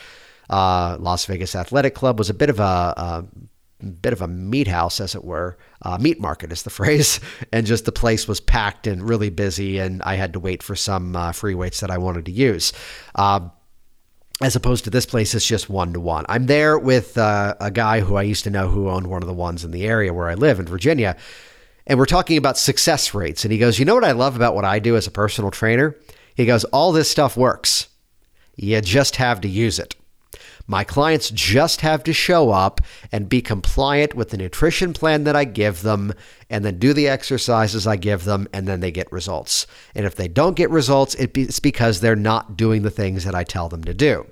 uh, Las Vegas Athletic Club was a bit of a, a bit of a meat house, as it were. Uh, meat market is the phrase. And just the place was packed and really busy, and I had to wait for some uh, free weights that I wanted to use. Uh, as opposed to this place, it's just one to one. I'm there with uh, a guy who I used to know who owned one of the ones in the area where I live in Virginia. And we're talking about success rates. And he goes, You know what I love about what I do as a personal trainer? He goes, All this stuff works. You just have to use it. My clients just have to show up and be compliant with the nutrition plan that I give them and then do the exercises I give them and then they get results. And if they don't get results, it's because they're not doing the things that I tell them to do.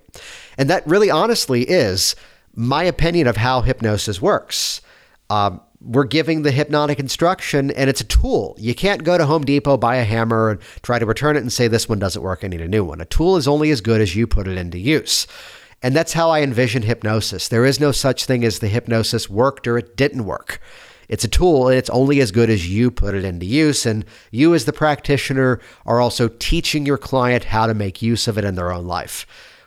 And that really honestly is my opinion of how hypnosis works. Um, we're giving the hypnotic instruction and it's a tool. You can't go to Home Depot, buy a hammer, and try to return it and say, This one doesn't work, I need a new one. A tool is only as good as you put it into use. And that's how I envision hypnosis. There is no such thing as the hypnosis worked or it didn't work. It's a tool and it's only as good as you put it into use. And you, as the practitioner, are also teaching your client how to make use of it in their own life.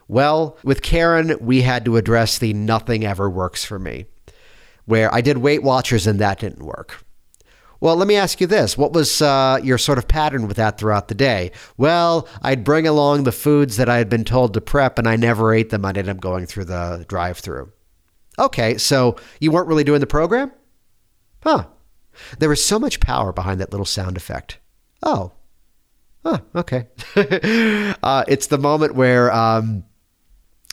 Well, with Karen, we had to address the nothing ever works for me, where I did Weight Watchers and that didn't work. Well, let me ask you this. What was uh, your sort of pattern with that throughout the day? Well, I'd bring along the foods that I had been told to prep and I never ate them. I'd end up going through the drive through. Okay, so you weren't really doing the program? Huh. There was so much power behind that little sound effect. Oh. Huh, okay. uh, it's the moment where um,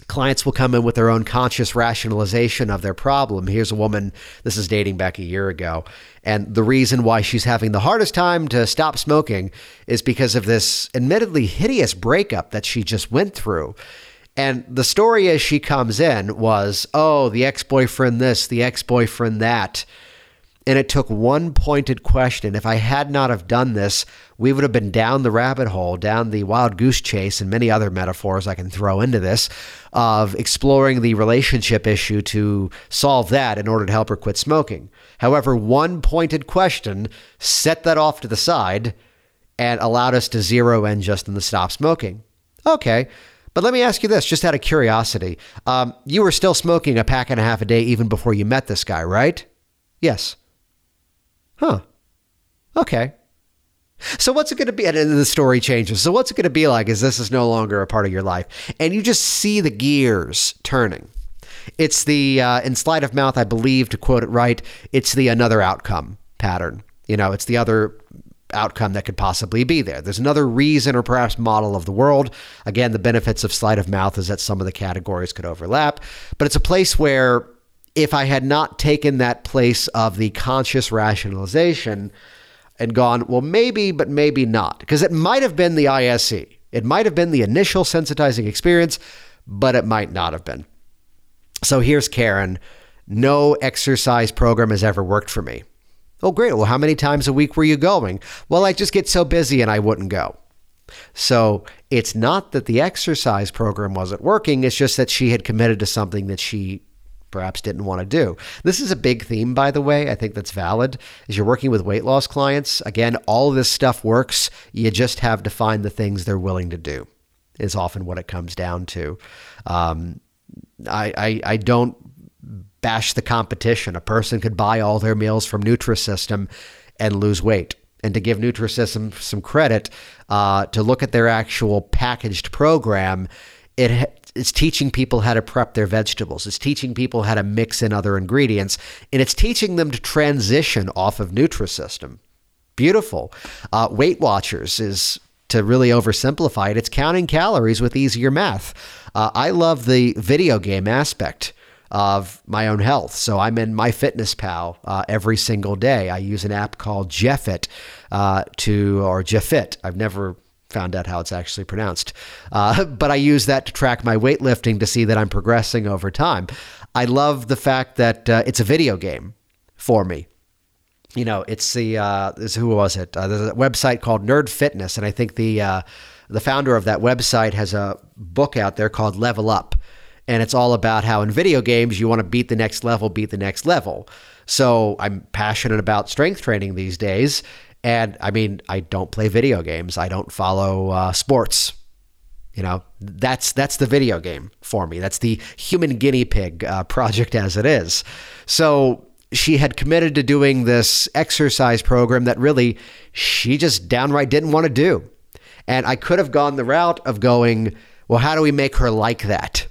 clients will come in with their own conscious rationalization of their problem. Here's a woman, this is dating back a year ago, and the reason why she's having the hardest time to stop smoking is because of this admittedly hideous breakup that she just went through. And the story as she comes in was, oh, the ex boyfriend this, the ex boyfriend that. And it took one pointed question. If I had not have done this, we would have been down the rabbit hole, down the wild goose chase, and many other metaphors I can throw into this of exploring the relationship issue to solve that in order to help her quit smoking. However, one pointed question set that off to the side, and allowed us to zero in just in the stop smoking. Okay. But let me ask you this, just out of curiosity. Um, you were still smoking a pack and a half a day even before you met this guy, right? Yes. Huh. Okay. So what's it going to be? And the story changes. So what's it going to be like? Is this is no longer a part of your life, and you just see the gears turning. It's the uh, in sleight of mouth, I believe, to quote it right. It's the another outcome pattern. You know, it's the other outcome that could possibly be there. There's another reason or perhaps model of the world. Again, the benefits of sleight of mouth is that some of the categories could overlap, but it's a place where if I had not taken that place of the conscious rationalization and gone, well, maybe, but maybe not, because it might have been the ISE. It might have been the initial sensitizing experience, but it might not have been. So here's Karen. No exercise program has ever worked for me. Oh, great. Well, how many times a week were you going? Well, I just get so busy and I wouldn't go. So it's not that the exercise program wasn't working, it's just that she had committed to something that she perhaps didn't want to do. This is a big theme, by the way. I think that's valid. As you're working with weight loss clients, again, all this stuff works. You just have to find the things they're willing to do, is often what it comes down to. Um, I, I, I don't bash the competition. A person could buy all their meals from Nutrisystem and lose weight. And to give Nutrisystem some credit, uh, to look at their actual packaged program, it it's teaching people how to prep their vegetables. It's teaching people how to mix in other ingredients, and it's teaching them to transition off of Nutrisystem. Beautiful. Uh, Weight Watchers is to really oversimplify it. It's counting calories with easier math. Uh, I love the video game aspect of my own health. So I'm in MyFitnessPal uh, every single day. I use an app called Jeffit uh, to, or Jeffit. I've never found out how it's actually pronounced. Uh, but I use that to track my weightlifting to see that I'm progressing over time. I love the fact that uh, it's a video game for me. You know, it's the uh, who was it? Uh, there's a website called Nerd Fitness, and I think the uh, the founder of that website has a book out there called Level Up, and it's all about how in video games you want to beat the next level, beat the next level. So I'm passionate about strength training these days, and I mean, I don't play video games. I don't follow uh, sports. You know, that's that's the video game for me. That's the human guinea pig uh, project as it is. So she had committed to doing this exercise program that really she just downright didn't want to do. And I could have gone the route of going, well, how do we make her like that?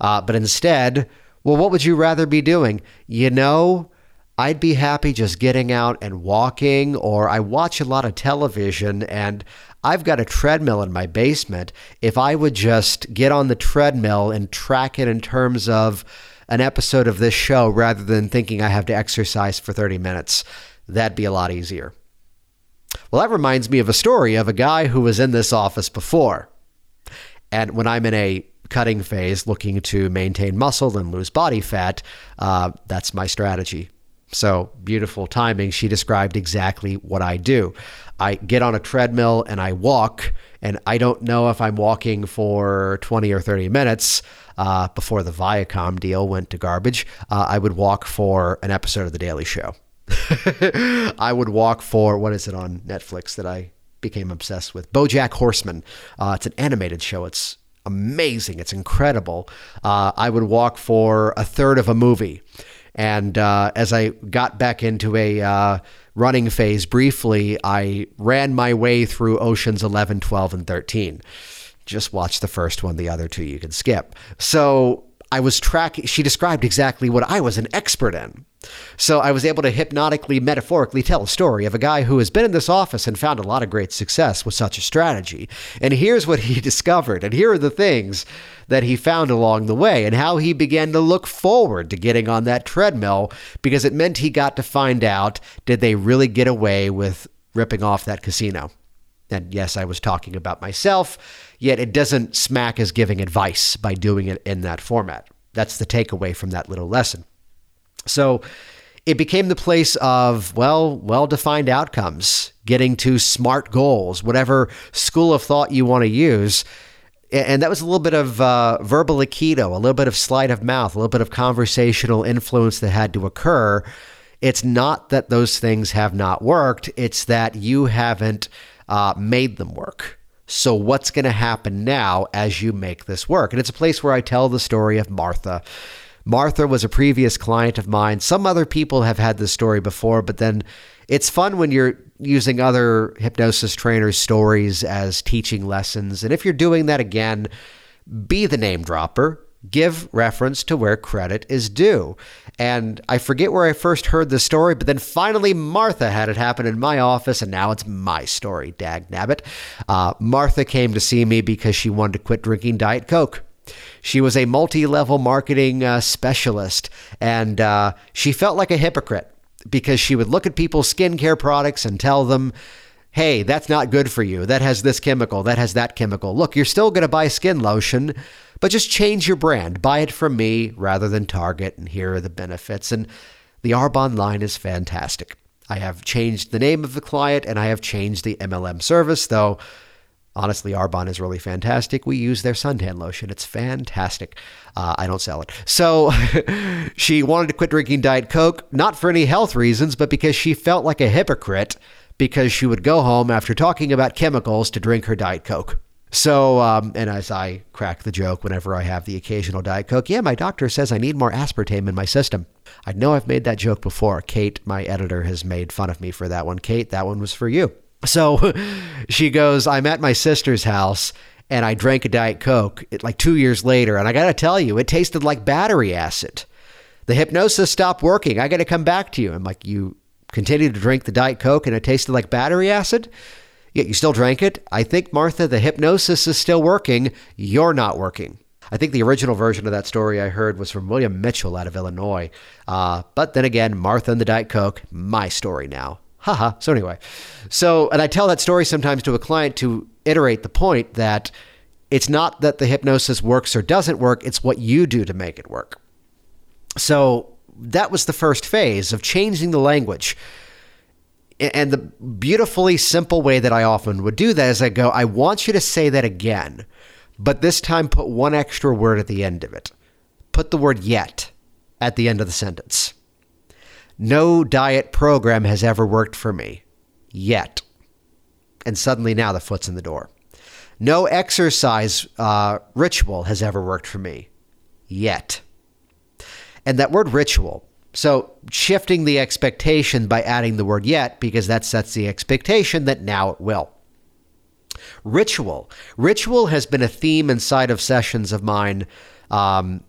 Uh, but instead, well, what would you rather be doing? You know, I'd be happy just getting out and walking, or I watch a lot of television and I've got a treadmill in my basement. If I would just get on the treadmill and track it in terms of an episode of this show rather than thinking I have to exercise for 30 minutes, that'd be a lot easier. Well, that reminds me of a story of a guy who was in this office before. And when I'm in a cutting phase looking to maintain muscle and lose body fat, uh, that's my strategy. So beautiful timing. She described exactly what I do. I get on a treadmill and I walk, and I don't know if I'm walking for 20 or 30 minutes. Uh, before the Viacom deal went to garbage, uh, I would walk for an episode of The Daily Show. I would walk for what is it on Netflix that I became obsessed with? BoJack Horseman. Uh, it's an animated show. It's amazing. It's incredible. Uh, I would walk for a third of a movie. And uh, as I got back into a uh, running phase briefly, I ran my way through Oceans 11, 12, and 13. Just watch the first one, the other two you can skip. So I was tracking, she described exactly what I was an expert in. So I was able to hypnotically, metaphorically tell a story of a guy who has been in this office and found a lot of great success with such a strategy. And here's what he discovered, and here are the things that he found along the way, and how he began to look forward to getting on that treadmill because it meant he got to find out did they really get away with ripping off that casino? And yes, I was talking about myself, yet it doesn't smack as giving advice by doing it in that format. That's the takeaway from that little lesson. So it became the place of, well, well defined outcomes, getting to smart goals, whatever school of thought you want to use. And that was a little bit of uh, verbal aikido, a little bit of sleight of mouth, a little bit of conversational influence that had to occur. It's not that those things have not worked, it's that you haven't uh, made them work. So, what's going to happen now as you make this work? And it's a place where I tell the story of Martha. Martha was a previous client of mine. Some other people have had this story before, but then it's fun when you're using other hypnosis trainers' stories as teaching lessons. And if you're doing that again, be the name dropper give reference to where credit is due. And I forget where I first heard the story, but then finally Martha had it happen in my office, and now it's my story, dag nabbit. Uh, Martha came to see me because she wanted to quit drinking Diet Coke. She was a multi level marketing uh, specialist, and uh, she felt like a hypocrite because she would look at people's skincare products and tell them, hey, that's not good for you. That has this chemical, that has that chemical. Look, you're still going to buy skin lotion, but just change your brand. Buy it from me rather than Target, and here are the benefits. And the Arbonne line is fantastic. I have changed the name of the client and I have changed the MLM service, though honestly, Arbonne is really fantastic. We use their suntan lotion. It's fantastic. Uh, I don't sell it. So she wanted to quit drinking Diet Coke, not for any health reasons, but because she felt like a hypocrite because she would go home after talking about chemicals to drink her Diet Coke. So, um, and as I crack the joke whenever I have the occasional Diet Coke, yeah, my doctor says I need more aspartame in my system. I know I've made that joke before. Kate, my editor, has made fun of me for that one. Kate, that one was for you. So she goes, I'm at my sister's house and I drank a Diet Coke like two years later. And I got to tell you, it tasted like battery acid. The hypnosis stopped working. I got to come back to you. I'm like, you continued to drink the Diet Coke and it tasted like battery acid? Yet you still drank it? I think, Martha, the hypnosis is still working. You're not working. I think the original version of that story I heard was from William Mitchell out of Illinois. Uh, but then again, Martha and the Diet Coke, my story now. Haha. So, anyway, so, and I tell that story sometimes to a client to iterate the point that it's not that the hypnosis works or doesn't work, it's what you do to make it work. So, that was the first phase of changing the language. And the beautifully simple way that I often would do that is I go, I want you to say that again, but this time put one extra word at the end of it. Put the word yet at the end of the sentence. No diet program has ever worked for me. Yet. And suddenly now the foot's in the door. No exercise uh, ritual has ever worked for me. Yet. And that word ritual, so shifting the expectation by adding the word yet, because that sets the expectation that now it will. Ritual. Ritual has been a theme inside of sessions of mine um,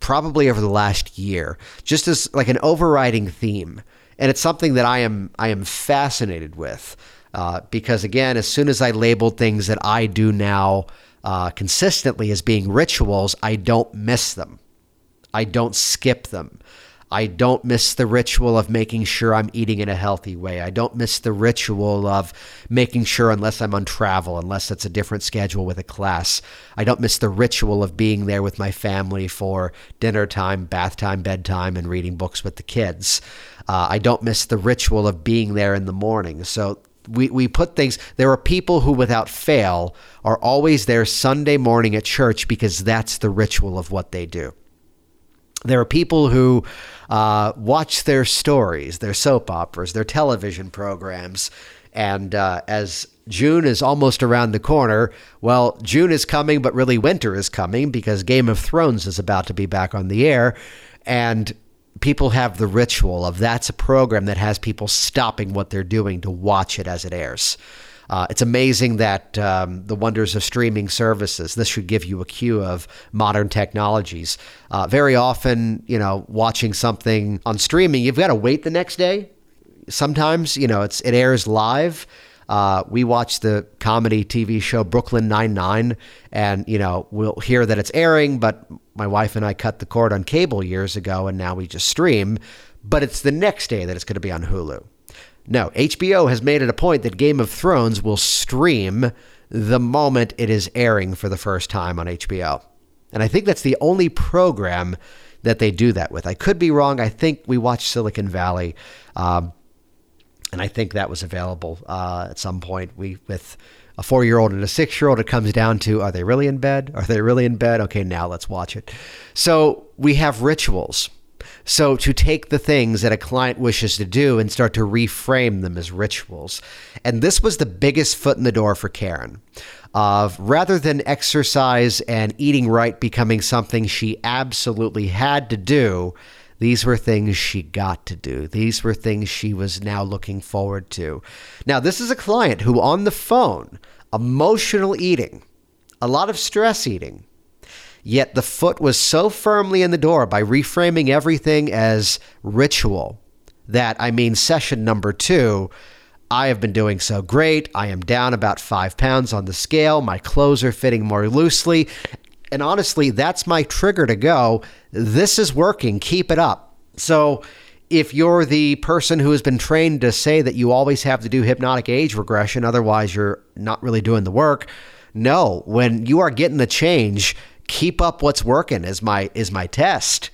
probably over the last year, just as like an overriding theme. And it's something that I am I am fascinated with uh, because again, as soon as I labeled things that I do now uh, consistently as being rituals, I don't miss them. I don't skip them. I don't miss the ritual of making sure I'm eating in a healthy way. I don't miss the ritual of making sure, unless I'm on travel, unless it's a different schedule with a class, I don't miss the ritual of being there with my family for dinner time, bath time, bedtime, and reading books with the kids. Uh, I don't miss the ritual of being there in the morning. So we, we put things, there are people who, without fail, are always there Sunday morning at church because that's the ritual of what they do. There are people who uh, watch their stories, their soap operas, their television programs. And uh, as June is almost around the corner, well, June is coming, but really winter is coming because Game of Thrones is about to be back on the air. And people have the ritual of that's a program that has people stopping what they're doing to watch it as it airs. Uh, it's amazing that um, the wonders of streaming services. This should give you a cue of modern technologies. Uh, very often, you know, watching something on streaming, you've got to wait the next day. Sometimes, you know, it's it airs live. Uh, we watch the comedy TV show Brooklyn Nine Nine, and you know we'll hear that it's airing, but my wife and I cut the cord on cable years ago, and now we just stream. But it's the next day that it's going to be on Hulu. No, HBO has made it a point that Game of Thrones will stream the moment it is airing for the first time on HBO. And I think that's the only program that they do that with. I could be wrong. I think we watched Silicon Valley, um, and I think that was available uh, at some point. We with a four-year-old and a six-year-old, it comes down to: Are they really in bed? Are they really in bed? Okay, now let's watch it. So we have rituals. So, to take the things that a client wishes to do and start to reframe them as rituals. And this was the biggest foot in the door for Karen. Of rather than exercise and eating right becoming something she absolutely had to do, these were things she got to do. These were things she was now looking forward to. Now, this is a client who, on the phone, emotional eating, a lot of stress eating, Yet the foot was so firmly in the door by reframing everything as ritual that, I mean, session number two, I have been doing so great. I am down about five pounds on the scale. My clothes are fitting more loosely. And honestly, that's my trigger to go. This is working. Keep it up. So, if you're the person who has been trained to say that you always have to do hypnotic age regression, otherwise you're not really doing the work, no. When you are getting the change, keep up what's working is my is my test.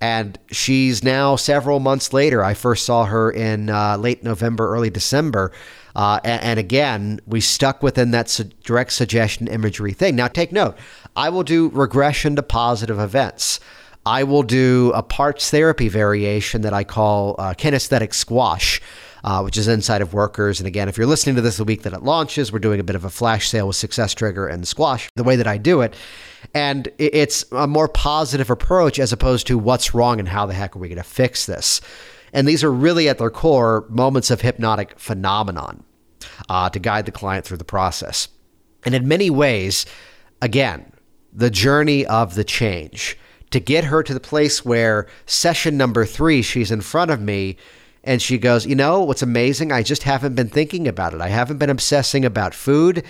And she's now several months later. I first saw her in uh, late November, early December. Uh, and, and, again, we stuck within that su- direct suggestion imagery thing. Now, take note I will do regression to positive events. I will do a parts therapy variation that I call uh, kinesthetic squash uh, which is inside of Workers. And again, if you're listening to this the week that it launches, we're doing a bit of a flash sale with Success Trigger and Squash, the way that I do it. And it's a more positive approach as opposed to what's wrong and how the heck are we going to fix this. And these are really at their core moments of hypnotic phenomenon uh, to guide the client through the process. And in many ways, again, the journey of the change to get her to the place where session number three, she's in front of me and she goes, You know, what's amazing? I just haven't been thinking about it. I haven't been obsessing about food.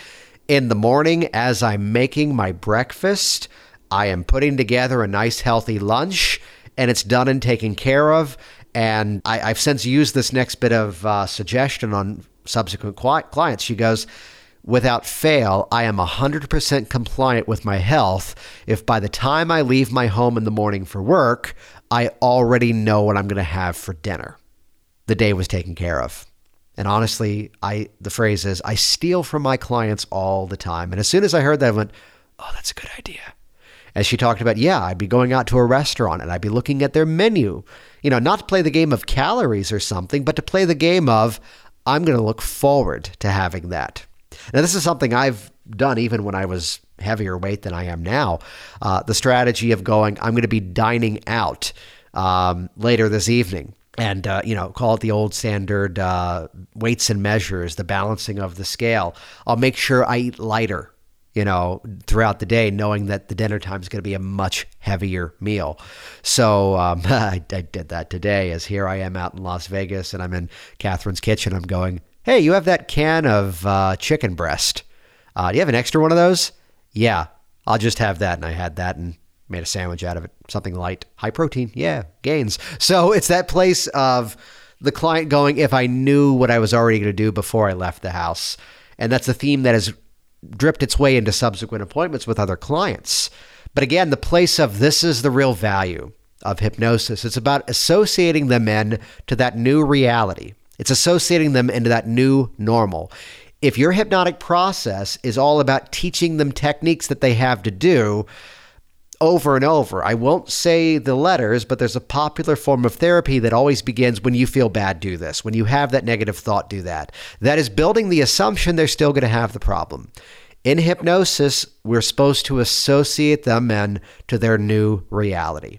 In the morning, as I'm making my breakfast, I am putting together a nice, healthy lunch, and it's done and taken care of. And I, have since used this next bit of uh, suggestion on subsequent clients. She goes, Without fail, I am 100% compliant with my health if by the time I leave my home in the morning for work, I already know what I'm going to have for dinner the day was taken care of. And honestly, I the phrase is I steal from my clients all the time. And as soon as I heard that, I went, "Oh, that's a good idea." As she talked about, yeah, I'd be going out to a restaurant and I'd be looking at their menu. You know, not to play the game of calories or something, but to play the game of I'm going to look forward to having that. Now, this is something I've done even when I was heavier weight than I am now. Uh, the strategy of going, I'm going to be dining out um, later this evening and uh, you know call it the old standard uh, weights and measures the balancing of the scale. I'll make sure i eat lighter you know throughout the day knowing that the dinner time is going to be a much heavier meal. So um, I, I, did that today as here i am out in las vegas and i'm in catherine's kitchen. I'm going hey you have that can of uh, chicken breast. Uh, do you have an extra one of those? Yeah i'll just have that. And i had that and made a sandwich out of it, something light, high protein. Yeah, gains. So it's that place of the client going, if I knew what I was already going to do before I left the house. And that's a theme that has dripped its way into subsequent appointments with other clients. But again, the place of this is the real value of hypnosis. It's about associating them in to that new reality. It's associating them into that new normal. If your hypnotic process is all about teaching them techniques that they have to do, over and over. I won't say the letters, but there's a popular form of therapy that always begins when you feel bad, do this. When you have that negative thought, do that. That is building the assumption they're still going to have the problem. In hypnosis, we're supposed to associate them in to their new reality.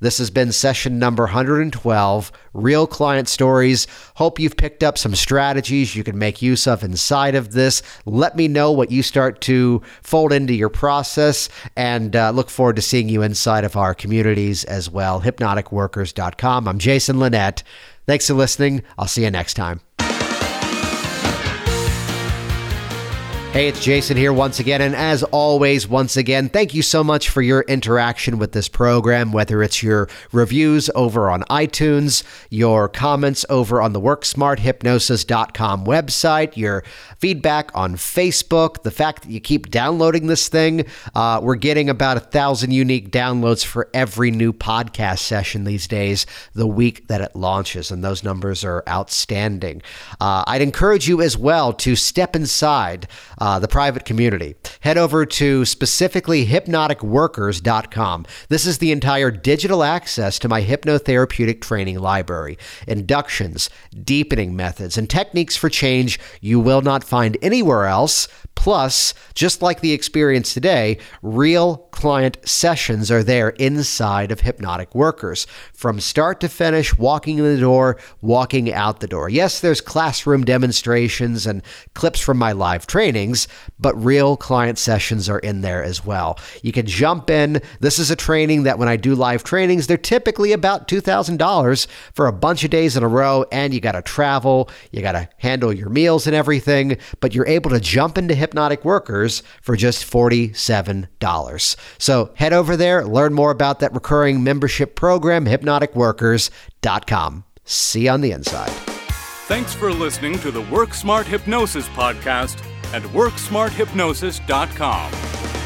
This has been session number 112, Real Client Stories. Hope you've picked up some strategies you can make use of inside of this. Let me know what you start to fold into your process and uh, look forward to seeing you inside of our communities as well. HypnoticWorkers.com. I'm Jason Linett. Thanks for listening. I'll see you next time. Hey, it's Jason here once again. And as always, once again, thank you so much for your interaction with this program, whether it's your reviews over on iTunes, your comments over on the WorkSmartHypnosis.com website, your feedback on Facebook, the fact that you keep downloading this thing. Uh, we're getting about a thousand unique downloads for every new podcast session these days, the week that it launches. And those numbers are outstanding. Uh, I'd encourage you as well to step inside uh, the private community. Head over to specifically hypnoticworkers.com. This is the entire digital access to my hypnotherapeutic training library, inductions, deepening methods, and techniques for change you will not find anywhere else. Plus, just like the experience today, real client sessions are there inside of Hypnotic Workers. From start to finish, walking in the door, walking out the door. Yes, there's classroom demonstrations and clips from my live trainings, but real client sessions are in there as well. You can jump in. This is a training that when I do live trainings, they're typically about $2,000 for a bunch of days in a row, and you got to travel, you got to handle your meals and everything, but you're able to jump into Hypnotic Workers for just $47. So head over there, learn more about that recurring membership program, hypnoticworkers.com. See you on the inside. Thanks for listening to the Work Smart Hypnosis podcast at WorkSmartHypnosis.com.